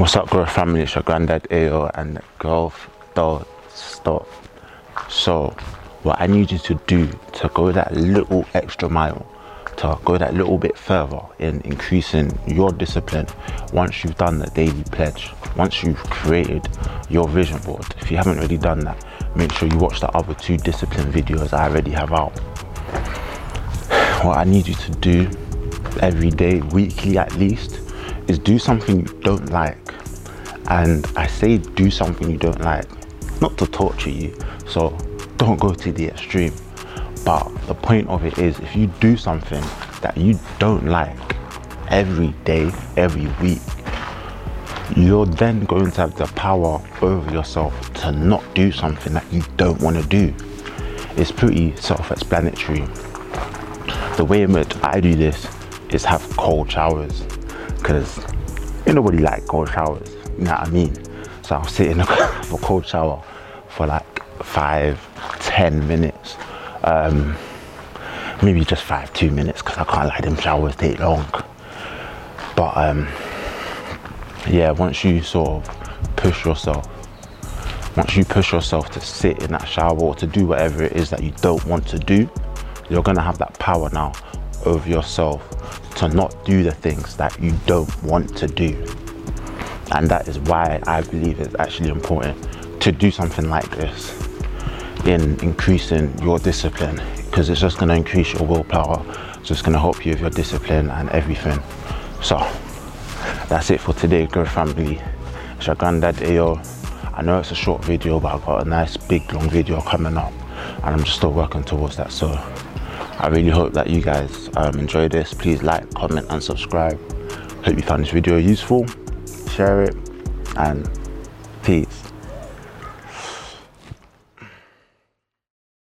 What's up, girl family? It's your granddad Ayo and girl don't stop. So, what I need you to do to go that little extra mile, to go that little bit further in increasing your discipline once you've done the daily pledge, once you've created your vision board. If you haven't already done that, make sure you watch the other two discipline videos I already have out. What I need you to do every day, weekly at least, is do something you don't like. And I say do something you don't like, not to torture you. So don't go to the extreme. But the point of it is if you do something that you don't like every day, every week, you're then going to have the power over yourself to not do something that you don't want to do. It's pretty self explanatory. The way in which I do this is have cold showers because ain't nobody like cold showers, you know what I mean? So I'll sit in a, a cold shower for like five, ten minutes. Um, maybe just five, two minutes because I can't let them showers take long. But um, yeah, once you sort of push yourself, once you push yourself to sit in that shower or to do whatever it is that you don't want to do, you're gonna have that power now over yourself to not do the things that you don't want to do. And that is why I believe it's actually important to do something like this in increasing your discipline because it's just going to increase your willpower. It's going to help you with your discipline and everything. So that's it for today, girl family. It's your granddad Ayo. I know it's a short video, but I've got a nice big long video coming up and I'm just still working towards that. So I really hope that you guys um, enjoy this. Please like, comment and subscribe. Hope you found this video useful. Share it and peace.